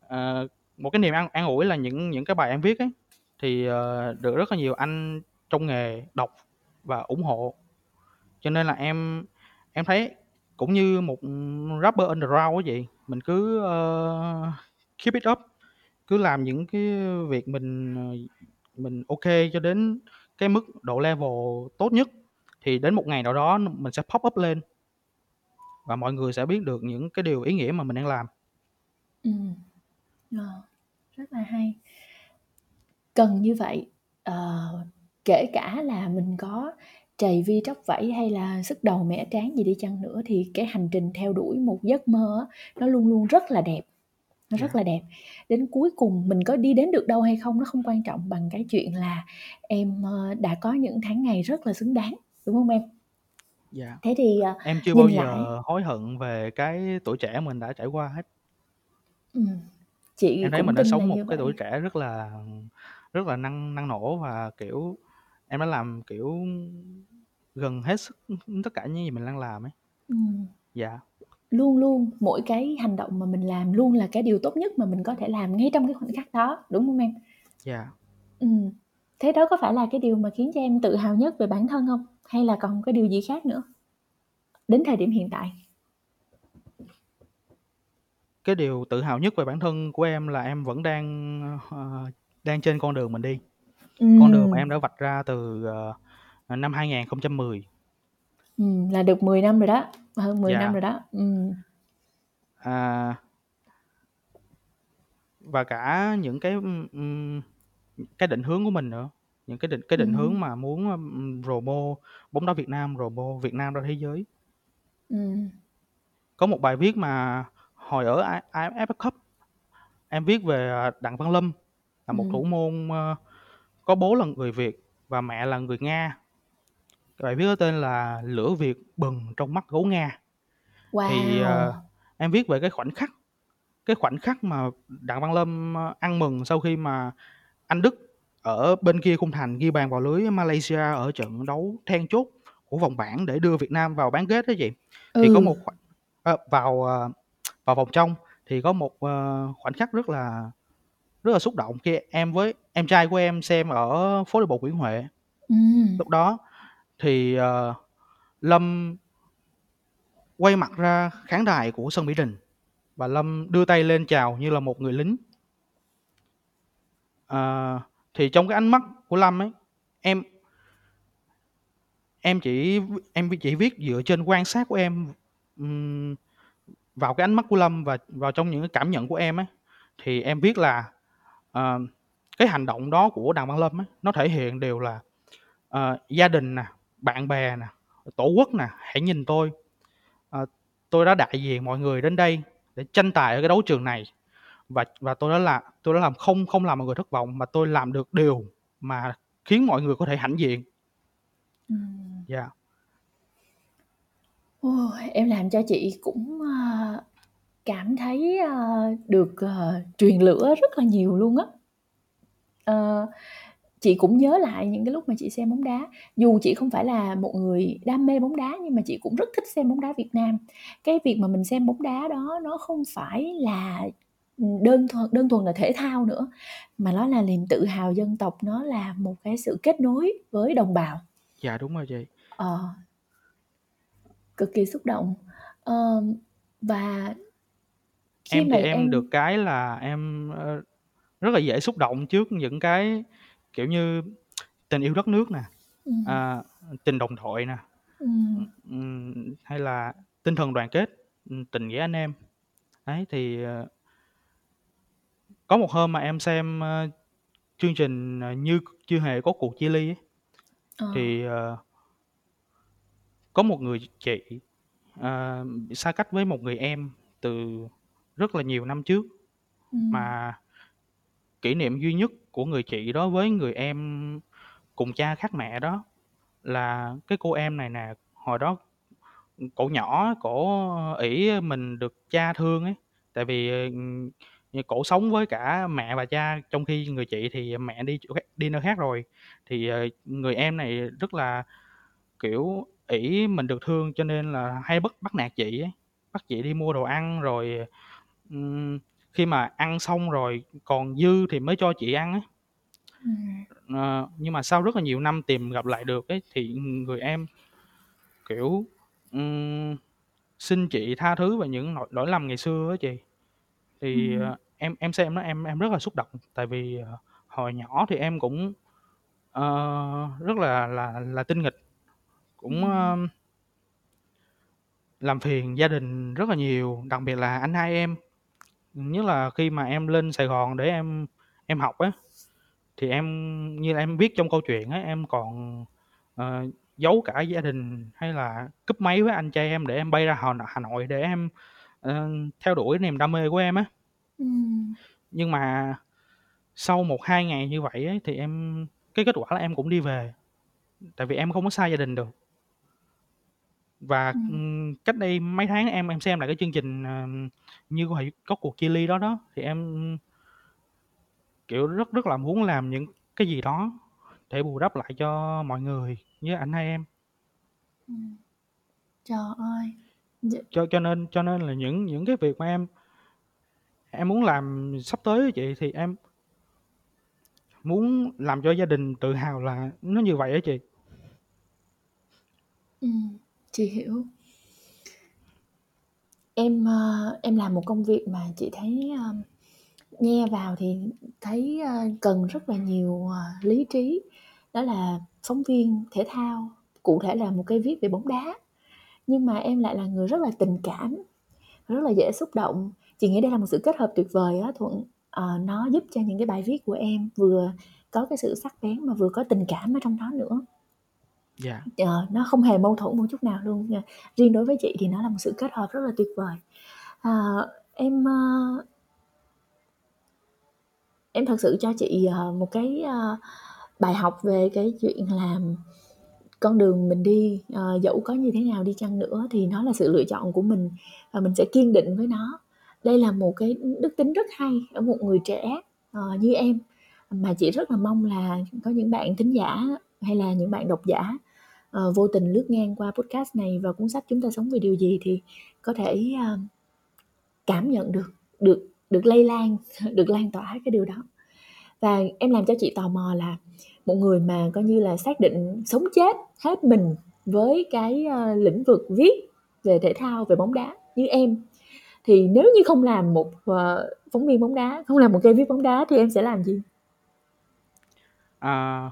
ờ, một cái niềm an an ủi là những những cái bài em viết ấy, thì, uh, được rất là nhiều anh trong nghề đọc và ủng hộ. Cho nên là em em thấy cũng như một, rapper underground á chị, mình cứ, uh, keep it up, cứ làm những cái việc mình, ờ, mình ok cho đến cái mức độ level tốt nhất, thì đến một ngày nào đó mình sẽ pop up lên. Và mọi người sẽ biết được những cái điều ý nghĩa mà mình đang làm. ừ. Ờ, rất là hay. Cần như vậy, ờ, kể cả là mình có trầy vi tróc vẫy hay là sứt đầu mẻ trán gì đi chăng nữa thì cái hành trình theo đuổi một giấc mơ á, nó luôn luôn rất là đẹp, nó rất Dạ. là đẹp. Đến cuối cùng mình có đi đến được đâu hay không nó không quan trọng bằng cái chuyện là em, ơ, đã có những tháng ngày rất là xứng đáng, đúng hông em? Dạ. Thế thì, ờ, Em chưa bao lại giờ hối hận về cái tuổi trẻ mình đã trải qua hết. Ừm, chị Em thấy cũng mình đã tin là sống một như cái tuổi vậy. trẻ rất là rất là năng năng nổ và, kiểu, em đã làm, kiểu, gần hết sức, tất cả những gì mình đang làm ấy. Ừm. Dạ. Luôn luôn mỗi cái hành động mà mình làm luôn là cái điều tốt nhất mà mình có thể làm ngay trong cái khoảnh khắc đó, đúng hông em? Dạ. Ừm, thế đó có phải là cái điều mà khiến cho em tự hào nhất về bản thân hông? Hay là còn cái điều gì khác nữa? Đến thời điểm hiện tại. Cái điều tự hào nhất về bản thân của em là em vẫn đang, ờ, đang trên con đường mình đi. Con đường mà Ừm. em đã vạch ra từ, ờ, ờ, năm 2010. Ừm, là được 10 năm rồi đó, hơn 10 năm Dạ. rồi đó, ừm. À. Và cả những cái, ưm, ừm, cái định hướng của mình nữa, những cái định cái định Ừm. hướng mà muốn, ưm, promote bóng đá Việt Nam, promote Việt Nam ra thế giới. Ừm. Có một bài viết mà hồi ở A AFF Cup, em viết về, à, Đặng Văn Lâm, là một Ừm. thủ môn, ơ, có bố là người Việt và mẹ là người Nga. Bài viết có tên là "Lửa Việt bừng trong mắt gấu Nga." Thì, ờ, Wow! em viết về cái khoảnh khắc cái khoảnh khắc mà Đặng Văn Lâm, ơ, ăn mừng sau khi mà anh Đức ở bên kia khung thành ghi bàn vào lưới Malaysia ở trận đấu then chốt của vòng bảng để đưa Việt Nam vào bán kết á chị. Thì có Ừ. một ơ, vào, ờ, vào vòng trong thì có một, ờ, khoảnh khắc rất là rất là xúc động khi em với em trai của em xem ở phố đi bộ Nguyễn Huệ. Ừm. Lúc đó thì, ờ, Lâm quay mặt ra khán đài của sân Mỹ Đình và Lâm đưa tay lên chào như là một người lính. Ờ, thì trong cái ánh mắt của Lâm ấy, em em chỉ em chỉ viết dựa trên quan sát của em, ừm, vào cái ánh mắt của Lâm và vào trong những cái cảm nhận của em ấy, thì em viết là, ờ, cái hành động đó của Đặng Văn Lâm á, nó thể hiện đều là, ờ, gia đình nè, bạn bè nè, tổ quốc nè, hãy nhìn tôi, ờ, tôi đã đại diện mọi người đến đây để tranh tài ở cái đấu trường này và và tôi đã làm tôi đã làm không không làm mọi người thất vọng mà tôi làm được điều mà khiến mọi người có thể hãnh diện. Ừm. Dạ. Ồ, em làm cho chị cũng, ơ, cảm thấy, ơ, được, ờ, truyền lửa rất là nhiều luôn á. Ờ, chị cũng nhớ lại những cái lúc mà chị xem bóng đá, dù chị không phải là một người đam mê bóng đá nhưng mà chị cũng rất thích xem bóng đá Việt Nam. Cái việc mà mình xem bóng đá đó nó không phải là, ừm, đơn thuần đơn thuần là thể thao nữa, mà nó là niềm tự hào dân tộc, nó là một cái sự kết nối với đồng bào. Dạ, đúng rồi chị. Ờ. Cực kỳ xúc động. Ờm, và khi Em mà thì em được em cái là em, ơ, rất là dễ xúc động trước những cái, kiểu như, tình yêu đất nước nè, Ừm. à, tình đồng đội nè, Ừm. Ừm, hay là tinh thần đoàn kết, ừm, tình nghĩa anh em. Đấy, thì, ờ có một hôm mà em xem, ơ, chương trình, ờ, "Như chưa hề có cuộc chia ly" ấy, Ờ. thì, ờ có một người chị, bị xa cách với một người em từ rất là nhiều năm trước, Ừm. mà kỷ niệm duy nhất của người chị đó với người em cùng cha khác mẹ đó là cái cô em này nè, hồi đó, cổ nhỏ cổ ỷ mình được cha thương ấy, tại vì, như cổ sống với cả mẹ và cha, trong khi người chị thì mẹ đi đi nơi khác rồi. Thì, ờ, người em này rất là, kiểu, ỷ mình được thương cho nên là hay bắt bắt nạt chị ấy, bắt chị đi mua đồ ăn rồi, ừm, khi mà ăn xong rồi còn dư thì mới cho chị ăn á. Ừm. Ờ, nhưng mà sau rất là nhiều năm tìm gặp lại được ấy, thì, người em, kiểu, ừm, xin chị tha thứ về những lỗi lỗi lầm ngày xưa á chị. Thì, Ừm. ờ, em em xem đó em em rất là xúc động, tại vì, ờ, hồi nhỏ thì em cũng, ờ, rất là là là tinh nghịch, cũng, Ừm. ơ làm phiền gia đình rất là nhiều, đặc biệt là anh hai em. Nhất là khi mà em lên Sài Gòn để em em học á, thì em như là em viết trong câu chuyện á, em còn, ờ, giấu cả gia đình hay là cúp máy với anh trai em để em bay ra Hà N Hà Nội để em, ờ, theo đuổi niềm đam mê của em á. Ừm. Nhưng mà sau 1-2 ngày như vậy ấy, thì em cái kết quả là em cũng đi về, tại vì em không có xa gia đình được. Và, Ừm. ừm, cách đây mấy tháng em em xem lại cái chương trình, ờ, "Như Hề có cuộc chia ly" đó đó, thì em kiểu, rất rất là muốn làm những cái gì đó để bù đắp lại cho mọi người với anh hai em. Ừm. Trời ơi! D Cho cho nên cho nên là những những cái việc mà em em muốn làm sắp tới á chị, thì em muốn làm cho gia đình tự hào là nó như vậy á chị. Ừm, chị hiểu. Em, ờ, em làm một công việc mà chị thấy, ờ, nghe vào thì thấy, ờ, cần rất là nhiều, lý trí, đó là phóng viên thể thao, cụ thể là một cái viết về bóng đá. Nhưng mà em lại là người rất là tình cảm, rất là dễ xúc động. Chị nghĩ đây là một sự kết hợp tuyệt vời á Thuận, ờ, nó giúp cho những cái bài viết của em vừa có cái sự sắc bén mà vừa có tình cảm ở trong đó nữa. Dạ. Ờ, nó không hề mâu thuẫn một chút nào luôn nha. Riêng đối với chị thì nó là một sự kết hợp rất là tuyệt vời. À, ờ, em, ơ em thật sự cho chị, ờ, một cái, ơ, bài học về cái chuyện là con đường mình đi, ờ, dẫu có như thế nào đi chăng nữa thì nó là sự lựa chọn của mình và mình sẽ kiên định với nó. Đây là một cái, đức tính rất hay ở một người trẻ, ờ, như em, mà chị rất là mong là có những bạn thính giả hay là những bạn độc giả, uh, vô tình lướt ngang qua podcast này và cuốn sách "Chúng ta sống vì điều gì" thì có thể, uh, cảm nhận được được được lây lan, được lan tỏa cái điều đó. Và em làm cho chị tò mò là một người mà coi như là xác định sống chết hết mình với cái, uh, lĩnh vực viết về thể thao, về bóng đá như em, thì nếu như không làm một, uh, phóng viên bóng đá, không làm một cây viết bóng đá thì em sẽ làm gì? À.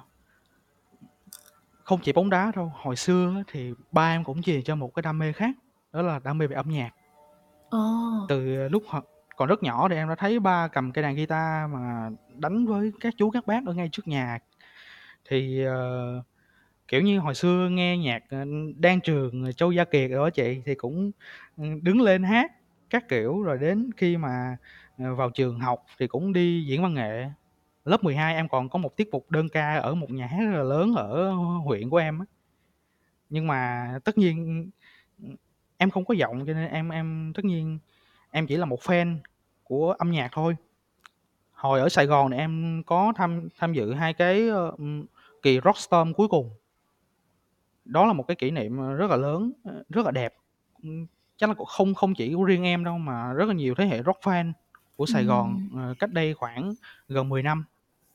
Không chỉ bóng đá đâu, hồi xưa á thì ba em cũng truyền cho một cái đam mê khác, đó là đam mê về âm nhạc. Ờ. Từ lúc h còn rất nhỏ thì em đã thấy ba cầm cây đàn guitar mà đánh với các chú các bác ở ngay trước nhà. Thì, ờ, kiểu như, hồi xưa nghe nhạc, ờ, Đan Trường, rồi Châu Gia Kiệt đồ á chị, thì cũng, ừm, đứng lên hát các kiểu. Rồi đến khi mà, ờ, vào trường học thì cũng đi diễn văn nghệ. Lớp 12 em còn có một tiết mục đơn ca ở một nhà hát rất là lớn ở huyện của em á. Nhưng mà tất nhiên, em không có giọng cho nên em em tất nhiên em chỉ là một fan của âm nhạc thôi. Hồi ở Sài Gòn thì em có tham tham dự 2 cái, ừm, kỳ Rockstorm cuối cùng. Đó là một cái kỷ niệm, ờ, rất là lớn, ơ, rất là đẹp. Chắc là cũng không không chỉ của riêng em đâu mà rất là nhiều thế hệ rock fan của Sài Gòn, ờ, cách đây khoảng gần 10 năm.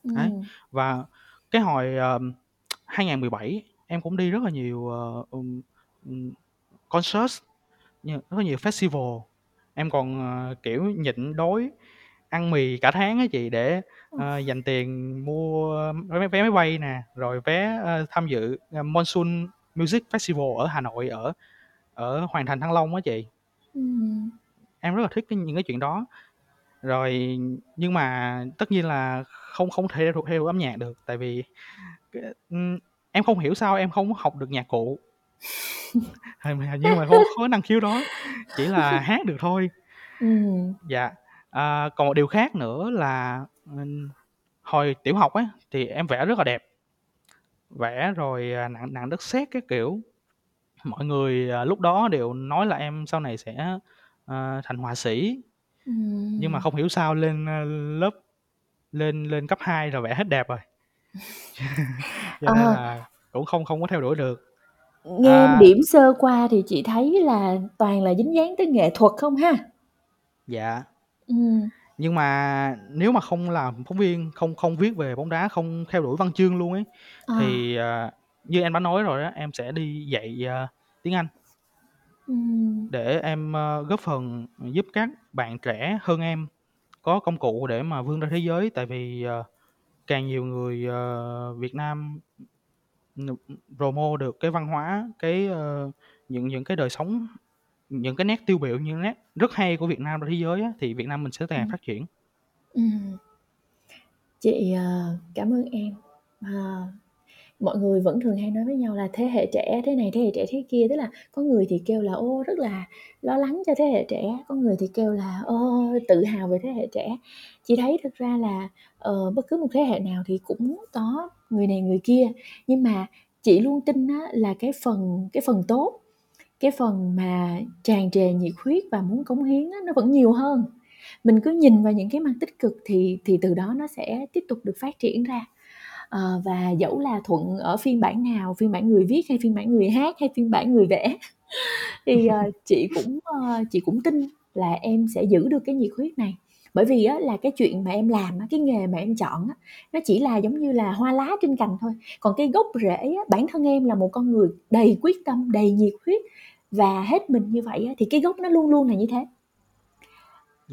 Đấy, Ừm. và cái hồi, ờm, 2017 em cũng đi rất là nhiều, ờ, ừm, ừm, concert, như rất là nhiều festival. Em còn, ờ, kiểu, nhịn đói ăn mì cả tháng á chị để, ờ, dành tiền mua vé vé máy bay nè, rồi vé, ơ, tham dự, ờ, Monsoon Music Festival ở Hà Nội, ở ở Hoàng Thành Thăng Long á chị. Ừm. Em rất là thích cái những cái chuyện đó. Rồi nhưng mà tất nhiên là không không thể theo theo âm nhạc được, tại vì cái em không hiểu sao em không học được nhạc cụ. Hình hình như mình không có năng khiếu đó, chỉ là hát được thôi. Ừm. Dạ, à, còn một điều khác nữa là, hồi tiểu học á, thì em vẽ rất là đẹp. Vẽ rồi, à, nặn nặn đất sét các kiểu. Mọi người, à, lúc đó đều nói là em sau này sẽ, ờ, thành họa sĩ. Nhưng mà không hiểu sao lên, ơ, lớp lên lên cấp 2 rồi vẽ hết đẹp rồi. Cho nên Ờ. là cũng không không có theo đuổi được. Nghe À điểm sơ qua thì chị thấy là toàn là dính dáng tới nghệ thuật không ha? Dạ. Ừm. Nhưng mà nếu mà không làm phóng viên, không không viết về bóng đá, không theo đuổi văn chương luôn ấy, Ờ. thì, ờ, như em đã nói rồi á, em sẽ đi dạy, ờ, tiếng Anh. Ừm. Để em, ơ, góp phần giúp các bạn trẻ hơn em có công cụ để mà vươn ra thế giới. Tại vì, ờ, càng nhiều người, ờ, Việt Nam, promote được cái văn hóa, cái, ơ, những những cái đời sống, những cái nét tiêu biểu, những nét rất hay của Việt Nam ra thế giới á, thì Việt Nam mình sẽ càng Ừm. phát triển. Ừm. Chị, ờ, cảm ơn em. Ờ, mọi người vẫn thường hay nói với nhau là thế hệ trẻ thế này, thế hệ trẻ thế kia, tức là có người thì kêu là "Ô, rất là lo lắng cho thế hệ trẻ", có người thì kêu là "Ô, tự hào về thế hệ trẻ." Chị thấy thực ra là, uh, bất cứ một thế hệ nào thì cũng có người này người kia, nhưng mà chị luôn tin á là cái phần cái phần tốt, cái phần mà tràn trề nhiệt huyết và muốn cống hiến á, nó vẫn nhiều hơn. Mình cứ nhìn vào những cái mặt tích cực thì thì từ đó nó sẽ tiếp tục được phát triển ra. Ờ, và dẫu là Thuận ở phiên bản nào, phiên bản người viết hay phiên bản người hát hay phiên bản người vẽ, thì, ờ, chị cũng, ơ, chị cũng tin là em sẽ giữ được cái nhiệt huyết này. Bởi vì á là cái chuyện mà em làm á, cái nghề mà em chọn á, nó chỉ là giống như là hoa lá trên cành thôi, còn cái gốc rễ á, bản thân em là một con người đầy quyết tâm, đầy nhiệt huyết và hết mình như vậy á, thì cái gốc nó luôn luôn là như thế.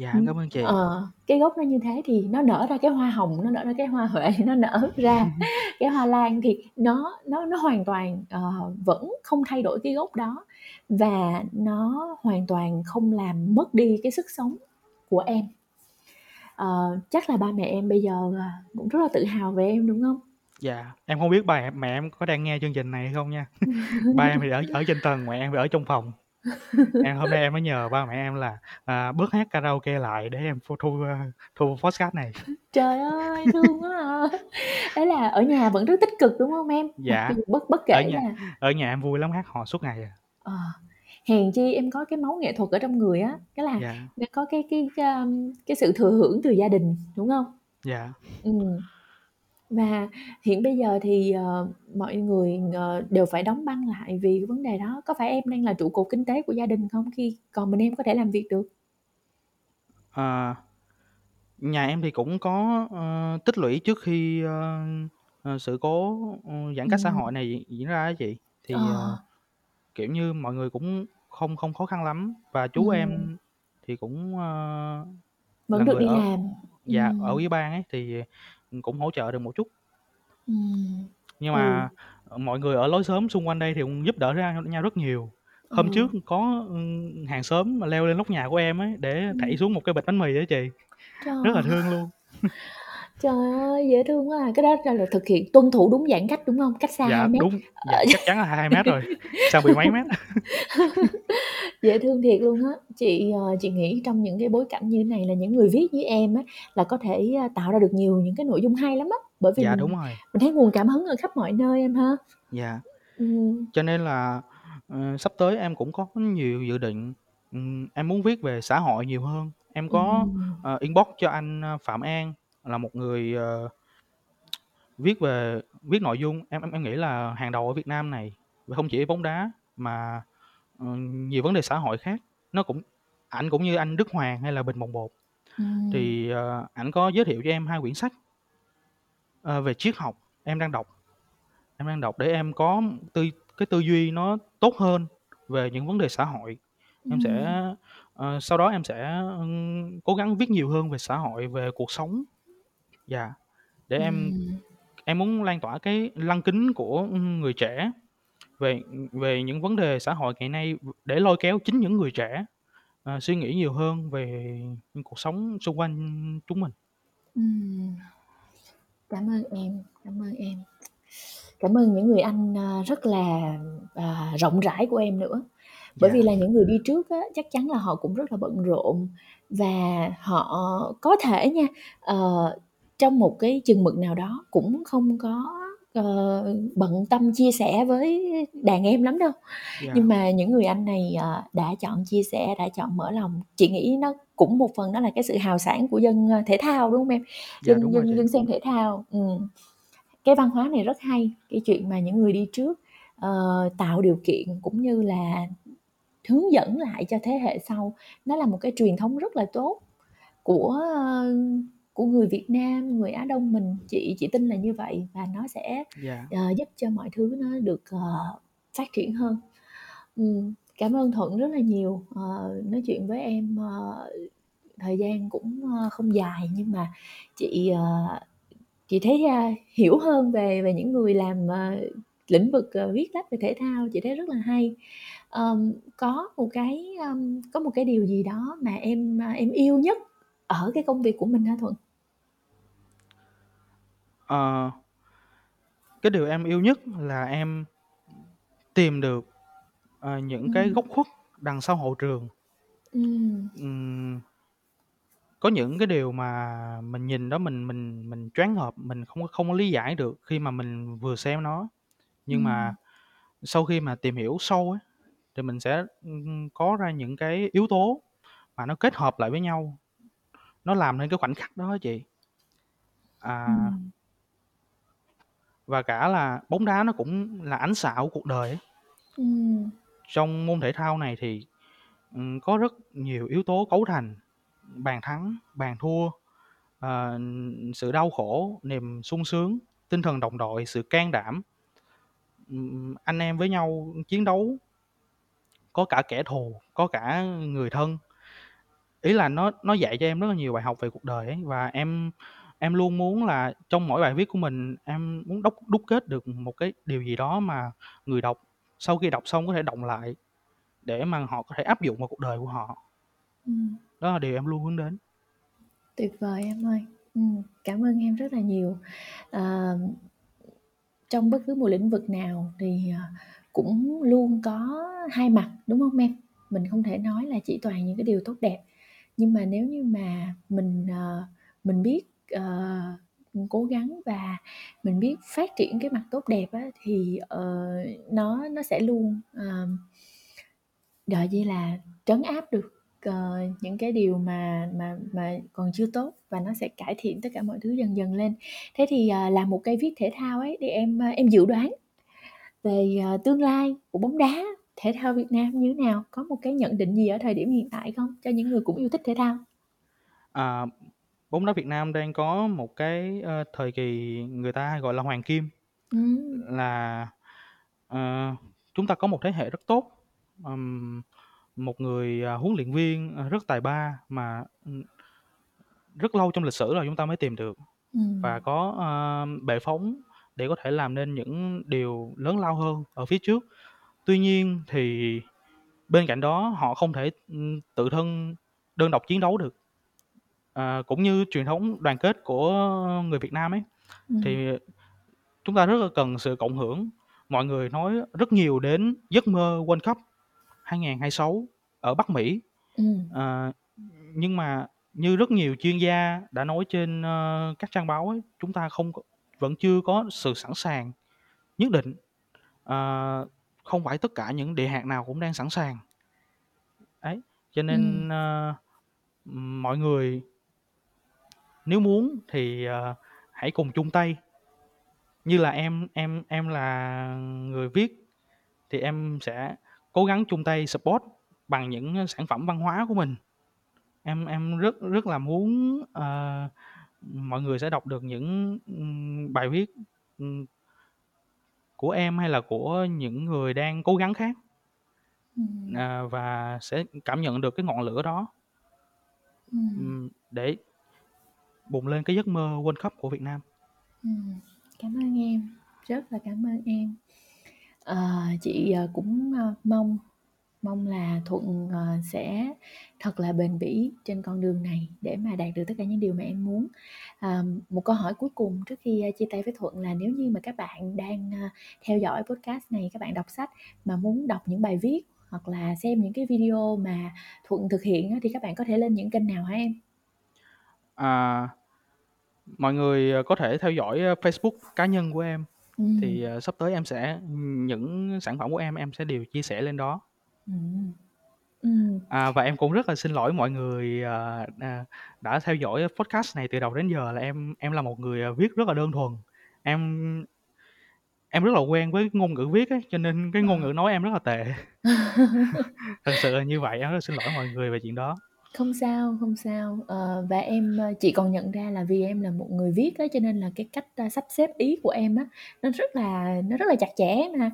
Dạ, Ừm, cảm ơn chị. ờ, cái gốc nó như thế thì nó nở ra cái hoa hồng, nó nở ra cái hoa huệ, nó nở ra cái hoa lan thì nó nó nó hoàn toàn, ờ, vẫn không thay đổi cái gốc đó và nó hoàn toàn không làm mất đi cái sức sống của em. Ờ, chắc là ba mẹ em bây giờ, à, cũng rất là tự hào về em, đúng hông? Dạ, em hông biết ba mẹ em có đang nghe chương trình này hay không nha. Ba em thì ở ở trên tầng, mẹ em thì ở trong phòng. Em hôm nay em mới nhờ ba mẹ em là, à, bớt hát karaoke lại để em phô thu, ơ, thu podcast này. Trời ơi, thương quá à! Thế là ở nhà vẫn rất tích cực, đúng hông em? Mặc Dạ, dù bất bất ở kể nhà là ở nhà em vui lắm, hát hò suốt ngày à. Ờ, hèn chi em có cái máu nghệ thuật ở trong người á, cái là Dạ. có cái cái cái, a, cái sự thừa hưởng từ gia đình, đúng hông? Dạ. Ừm. Và hiện bây giờ thì, ờ, mọi người, ờ, đều phải đóng băng lại vì cái vấn đề đó, có phải em đang là trụ cột kinh tế của gia đình không khi còn mình em có thể làm việc được? Ờ. Nhà em thì cũng có, ơ, tích lũy trước khi, ơ, ờ, sự cố, ơ, giãn cách xã Ừm. hội này diễn ra á chị. Thì, ờ, Ờ. kiểu như, mọi người cũng không không khó khăn lắm và chú Ừm. em thì cũng, ơ, là Vẫn được người đi ở làm, dạ, ở ừm. ủy ban ấy, thì, cũng hỗ trợ được một chút. Ừm, Nhưng ừ. mà, ờ, mọi người ở lối xóm xung quanh đây thì cũng giúp đỡ ra nhau rất nhiều. Hôm trước có, ưm, hàng xóm mà leo lên nóc nhà của em ấy để thảy Ừm. xuống một cái bịch bánh mì á chị, Trời! rất là thương luôn. Trời ơi, dễ thương quá à! Cái đó là thực hiện tuân thủ đúng giãn cách, đúng hông? Cách xa 2 Dạ, mét. đúng, Ờ, dạ, chắc chắn là 2 mét rồi, sao bị mấy mét. dễ thương thiệt luôn á. Chị, ờ, chị nghĩ trong những cái bối cảnh như thế này là những người viết như em á, là có thể, a, tạo ra được nhiều những cái nội dung hay lắm á, bởi vì Dạ, mình đúng rồi. mình thấy nguồn cảm hứng ở khắp mọi nơi em ha. Dạ. Ừm. Cho nên là, ờ, sắp tới em cũng có nhiều dự định, ừm, em muốn viết về xã hội nhiều hơn. Em có, Ừm. ờ, inbox cho anh, a, Phạm An là một người, ờ, viết về viết nội dung em em em nghĩ là hàng đầu ở Việt Nam này, và không chỉ bóng đá mà, ừm, nhiều vấn đề xã hội khác. Nó cũng ảnh cũng như anh Đức Hoàng hay là Bình Bồng Bột, Ừm. thì, ờ, ảnh có giới thiệu cho em 2 quyển sách ờ, về triết học, em đang đọc. Em đang đọc để em có tư cái tư duy nó tốt hơn về những vấn đề xã hội. Em Ừm. sẽ ờ, sau đó em sẽ, ưm, cố gắng viết nhiều hơn về xã hội, về cuộc sống. Dạ, để em Ừm. em muốn lan tỏa cái lăng kính của, người trẻ về, về những vấn đề xã hội ngày nay để lôi kéo chính những người trẻ, ờ, suy nghĩ nhiều hơn về cuộc sống xung quanh chúng mình. Ừm. Cảm ơn em, cảm ơn em. Cảm ơn những người anh, a, rất là, à, rộng rãi của em nữa. Bởi vì Dạ. là những người đi trước á, chắc chắn là họ cũng rất là bận rộn và họ có thể nha, ờ, trong một cái chừng mực nào đó cũng không có, ờ, bận tâm chia sẻ với đàn em lắm đâu. Dạ. Nhưng mà những người anh này, ờ, đã chọn chia sẻ, đã chọn mở lòng. Chị nghĩ nó cũng một phần đó là cái sự hào sảng của dân, ơ, thể thao, đúng hông em? Dạ, Dân rồi dân chị. dân xem thể thao, ừm. Cái văn hóa này rất hay, cái chuyện mà những người đi trước, ờ, tạo điều kiện cũng như là hướng dẫn lại cho thế hệ sau. Nó là một cái truyền thống rất là tốt của, của người Việt Nam, người Á Đông mình, chị chị tin là như vậy và nó sẽ, Dạ. ờ, giúp cho mọi thứ nó được, ờ, phát triển hơn. Ừm, cảm ơn Thuận rất là nhiều, ờ, nói chuyện với em, ờ, thời gian cũng, ơ, không dài nhưng mà chị, ờ, chị thấy, a, hiểu hơn về về những người làm, ờ, lĩnh vực, viết lách về thể thao, chị thấy rất là hay. Ờm, có một cái, ưm, có một cái điều gì đó mà em, em yêu nhất ở cái công việc của mình hả Thuận? Ờ. Cái điều em yêu nhất là em tìm được, ờ, những cái Ừm. góc khuất đằng sau hậu trường. Ừm. Ừm. Có những cái điều mà mình nhìn đó mình mình mình choáng ngợp, mình không có không có lý giải được khi mà mình vừa xem nó. Nhưng mà Ừm. sau khi mà tìm hiểu sâu á, thì mình sẽ, ừm, có ra những cái yếu tố mà nó kết hợp lại với nhau, nó làm nên cái khoảnh khắc đó á chị. À. Ừm. Và cả là bóng đá nó cũng là ánh xạ của cuộc đời ấy. Ừm. Trong môn thể thao này thì, ừm, có rất nhiều yếu tố cấu thành, bàn thắng, bàn thua, ờ, sự đau khổ, niềm sung sướng, tinh thần đồng đội, sự can đảm. Ừm, anh em với nhau chiến đấu. Có cả kẻ thù, có cả người thân. Ý là nó nó dạy cho em rất là nhiều bài học về cuộc đời ấy, và em em luôn muốn là trong mỗi bài viết của mình em muốn đốc đúc kết được một cái điều gì đó mà người đọc sau khi đọc xong có thể đọng lại, để mà họ có thể áp dụng vào cuộc đời của họ. Ừm. Đó là điều em luôn hướng đến. Tuyệt vời em ơi. Ừm, cảm ơn em rất là nhiều. Ờ, trong bất cứ một lĩnh vực nào thì, ờ, cũng luôn có hai mặt, đúng hông em? Mình không thể nói là chỉ toàn những cái điều tốt đẹp, nhưng mà nếu như mà mình, ờ, mình biết, uh, cố gắng và mình biết phát triển cái mặt tốt đẹp á thì, uh, nó nó sẽ luôn, ờm gọi như là, trấn áp được, uh, những cái điều mà mà mà còn chưa tốt và nó sẽ cải thiện tất cả mọi thứ dần dần lên. Thế thì, uh, làm một cây viết thể thao ấy, thì em, uh, em dự đoán về, uh, tương lai của bóng đá, thể thao Việt Nam như thế nào? Có một cái nhận định gì ở thời điểm hiện tại không? Cho những người cũng yêu thích thể thao. À, bóng đá Việt Nam đang có một cái, ơ, thời kỳ người ta hay gọi là hoàng kim. Ừm. Là, ờ, chúng ta có một thế hệ rất tốt, ừm, một người, à, huấn luyện viên, ờ, rất tài ba mà, ừm, rất lâu trong lịch sử rồi chúng ta mới tìm được, và Ừm. có, ơ, bệ phóng để có thể làm nên những điều lớn lao hơn ở phía trước. Tuy nhiên thì bên cạnh đó họ không thể, ừm, tự thân đơn độc chiến đấu được. Ờ, cũng như truyền thống đoàn kết của người Việt Nam ấy, Ừm. thì chúng ta rất là cần sự cộng hưởng. Mọi người nói rất nhiều đến giấc mơ World Cup 2026 ở Bắc Mỹ. Ừm. Ờ, nhưng mà như rất nhiều chuyên gia đã nói trên, ơ, các trang báo ấy, chúng ta không có vẫn chưa có sự sẵn sàng nhất định. Ờ, không phải tất cả những địa hạt nào cũng đang sẵn sàng. Ấy, cho Ừm. nên, ơ, ừm, mọi người nếu muốn thì, ờ, hãy cùng chung tay. Như là em em em là người viết thì em sẽ cố gắng chung tay support bằng những, sản phẩm văn hóa của mình. Em em rất rất là muốn, ờ, mọi người sẽ đọc được những, bài viết, của em hay là của những người đang cố gắng khác. Ờ, và sẽ cảm nhận được cái ngọn lửa đó. Để bùng lên cái giấc mơ World Cup của Việt Nam. Ừm, cảm ơn em, rất là cảm ơn em. Ờ, chị, ờ, cũng, ơ, mong mong là Thuận, ờ, sẽ thật là bền bỉ trên con đường này để mà đạt được tất cả những điều mà em muốn. Ờ, một câu hỏi cuối cùng trước khi, chia tay với Thuận là nếu như mà các bạn đang, theo dõi podcast này, các bạn đọc sách mà muốn đọc những bài viết hoặc là xem những cái video mà Thuận thực hiện thì các bạn có thể lên những kênh nào hả em? À, mọi người, ờ, có thể theo dõi, Facebook cá nhân của em, Ừm. thì, ờ, sắp tới em sẽ những sản phẩm của em, em sẽ đều chia sẻ lên đó. Ừm. Ừm. À, và em cũng rất là xin lỗi mọi người, ờ, à, đã theo dõi podcast này từ đầu đến giờ là em em là một người, viết rất là đơn thuần. Em em rất là quen với ngôn ngữ viết ấy, cho nên cái ngôn Ờ. ngữ nói em rất là tệ. Thật sự là như vậy, em rất là xin lỗi mọi người về chuyện đó. Không sao, không sao. Ờ, và em, chị còn nhận ra là vì em là một người viết á, cho nên là cái cách, sắp xếp ý của em á, nó rất là nó rất là chặt chẽ mà,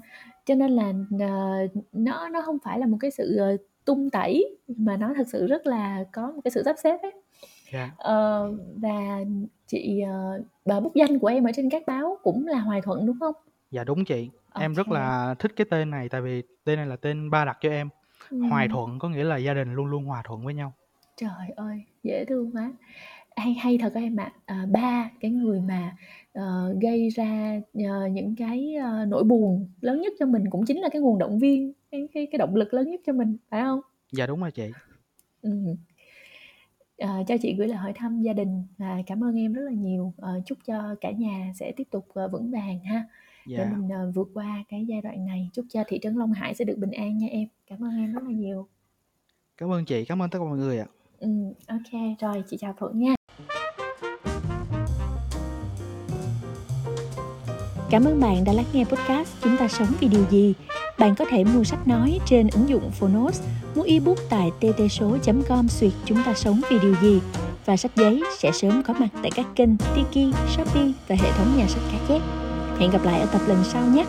cho nên là, ờ, nó nó hông phải là một cái sự, ờ, tung tẩy, mà nó thực sự rất là có một cái sự sắp xếp ấy. Dạ. Ờ, và chị, ờ và bút danh của em ở trên các báo cũng là Hoài Thuận, đúng hông? Dạ, đúng chị. Em rất OK. là thích cái tên này tại vì tên này là tên ba đặt cho em. Hoài Ừm. Thuận có nghĩa là gia đình luôn luôn hòa thuận với nhau. Trời ơi, dễ thương quá! Hay hay thật á em ạ. À, ba cái người mà, ờ, gây ra, ờ, những cái, ơ, nỗi buồn lớn nhất cho mình cũng chính là cái nguồn động viên, cái cái cái động lực lớn nhất cho mình, phải hông? Dạ, đúng rồi chị. Ừm. Ờ, cho chị gửi lời hỏi thăm gia đình và cảm ơn em rất là nhiều. Ờ, chúc cho cả nhà sẽ tiếp tục, ờ, vững vàng ha, để Dạ. mình, ờ, vượt qua cái giai đoạn này. Chúc cho thị trấn Long Hải sẽ được bình an nha em. Cảm ơn em rất là nhiều. Cảm ơn chị, cảm ơn tất cả mọi người ạ. Ừ, OK, rồi chị chào Thuận nha. Cảm ơn bạn đã lắng nghe podcast Chúng ta sống vì điều gì. Bạn có thể mua sách nói trên ứng dụng Phonos, mua ebook tại ttso.com xuyệt chúng ta sống vì điều gì và sách giấy sẽ sớm có mặt tại các kênh Tiki, Shopee và hệ thống nhà sách cá chép. Hẹn gặp lại ở tập lần sau nhé!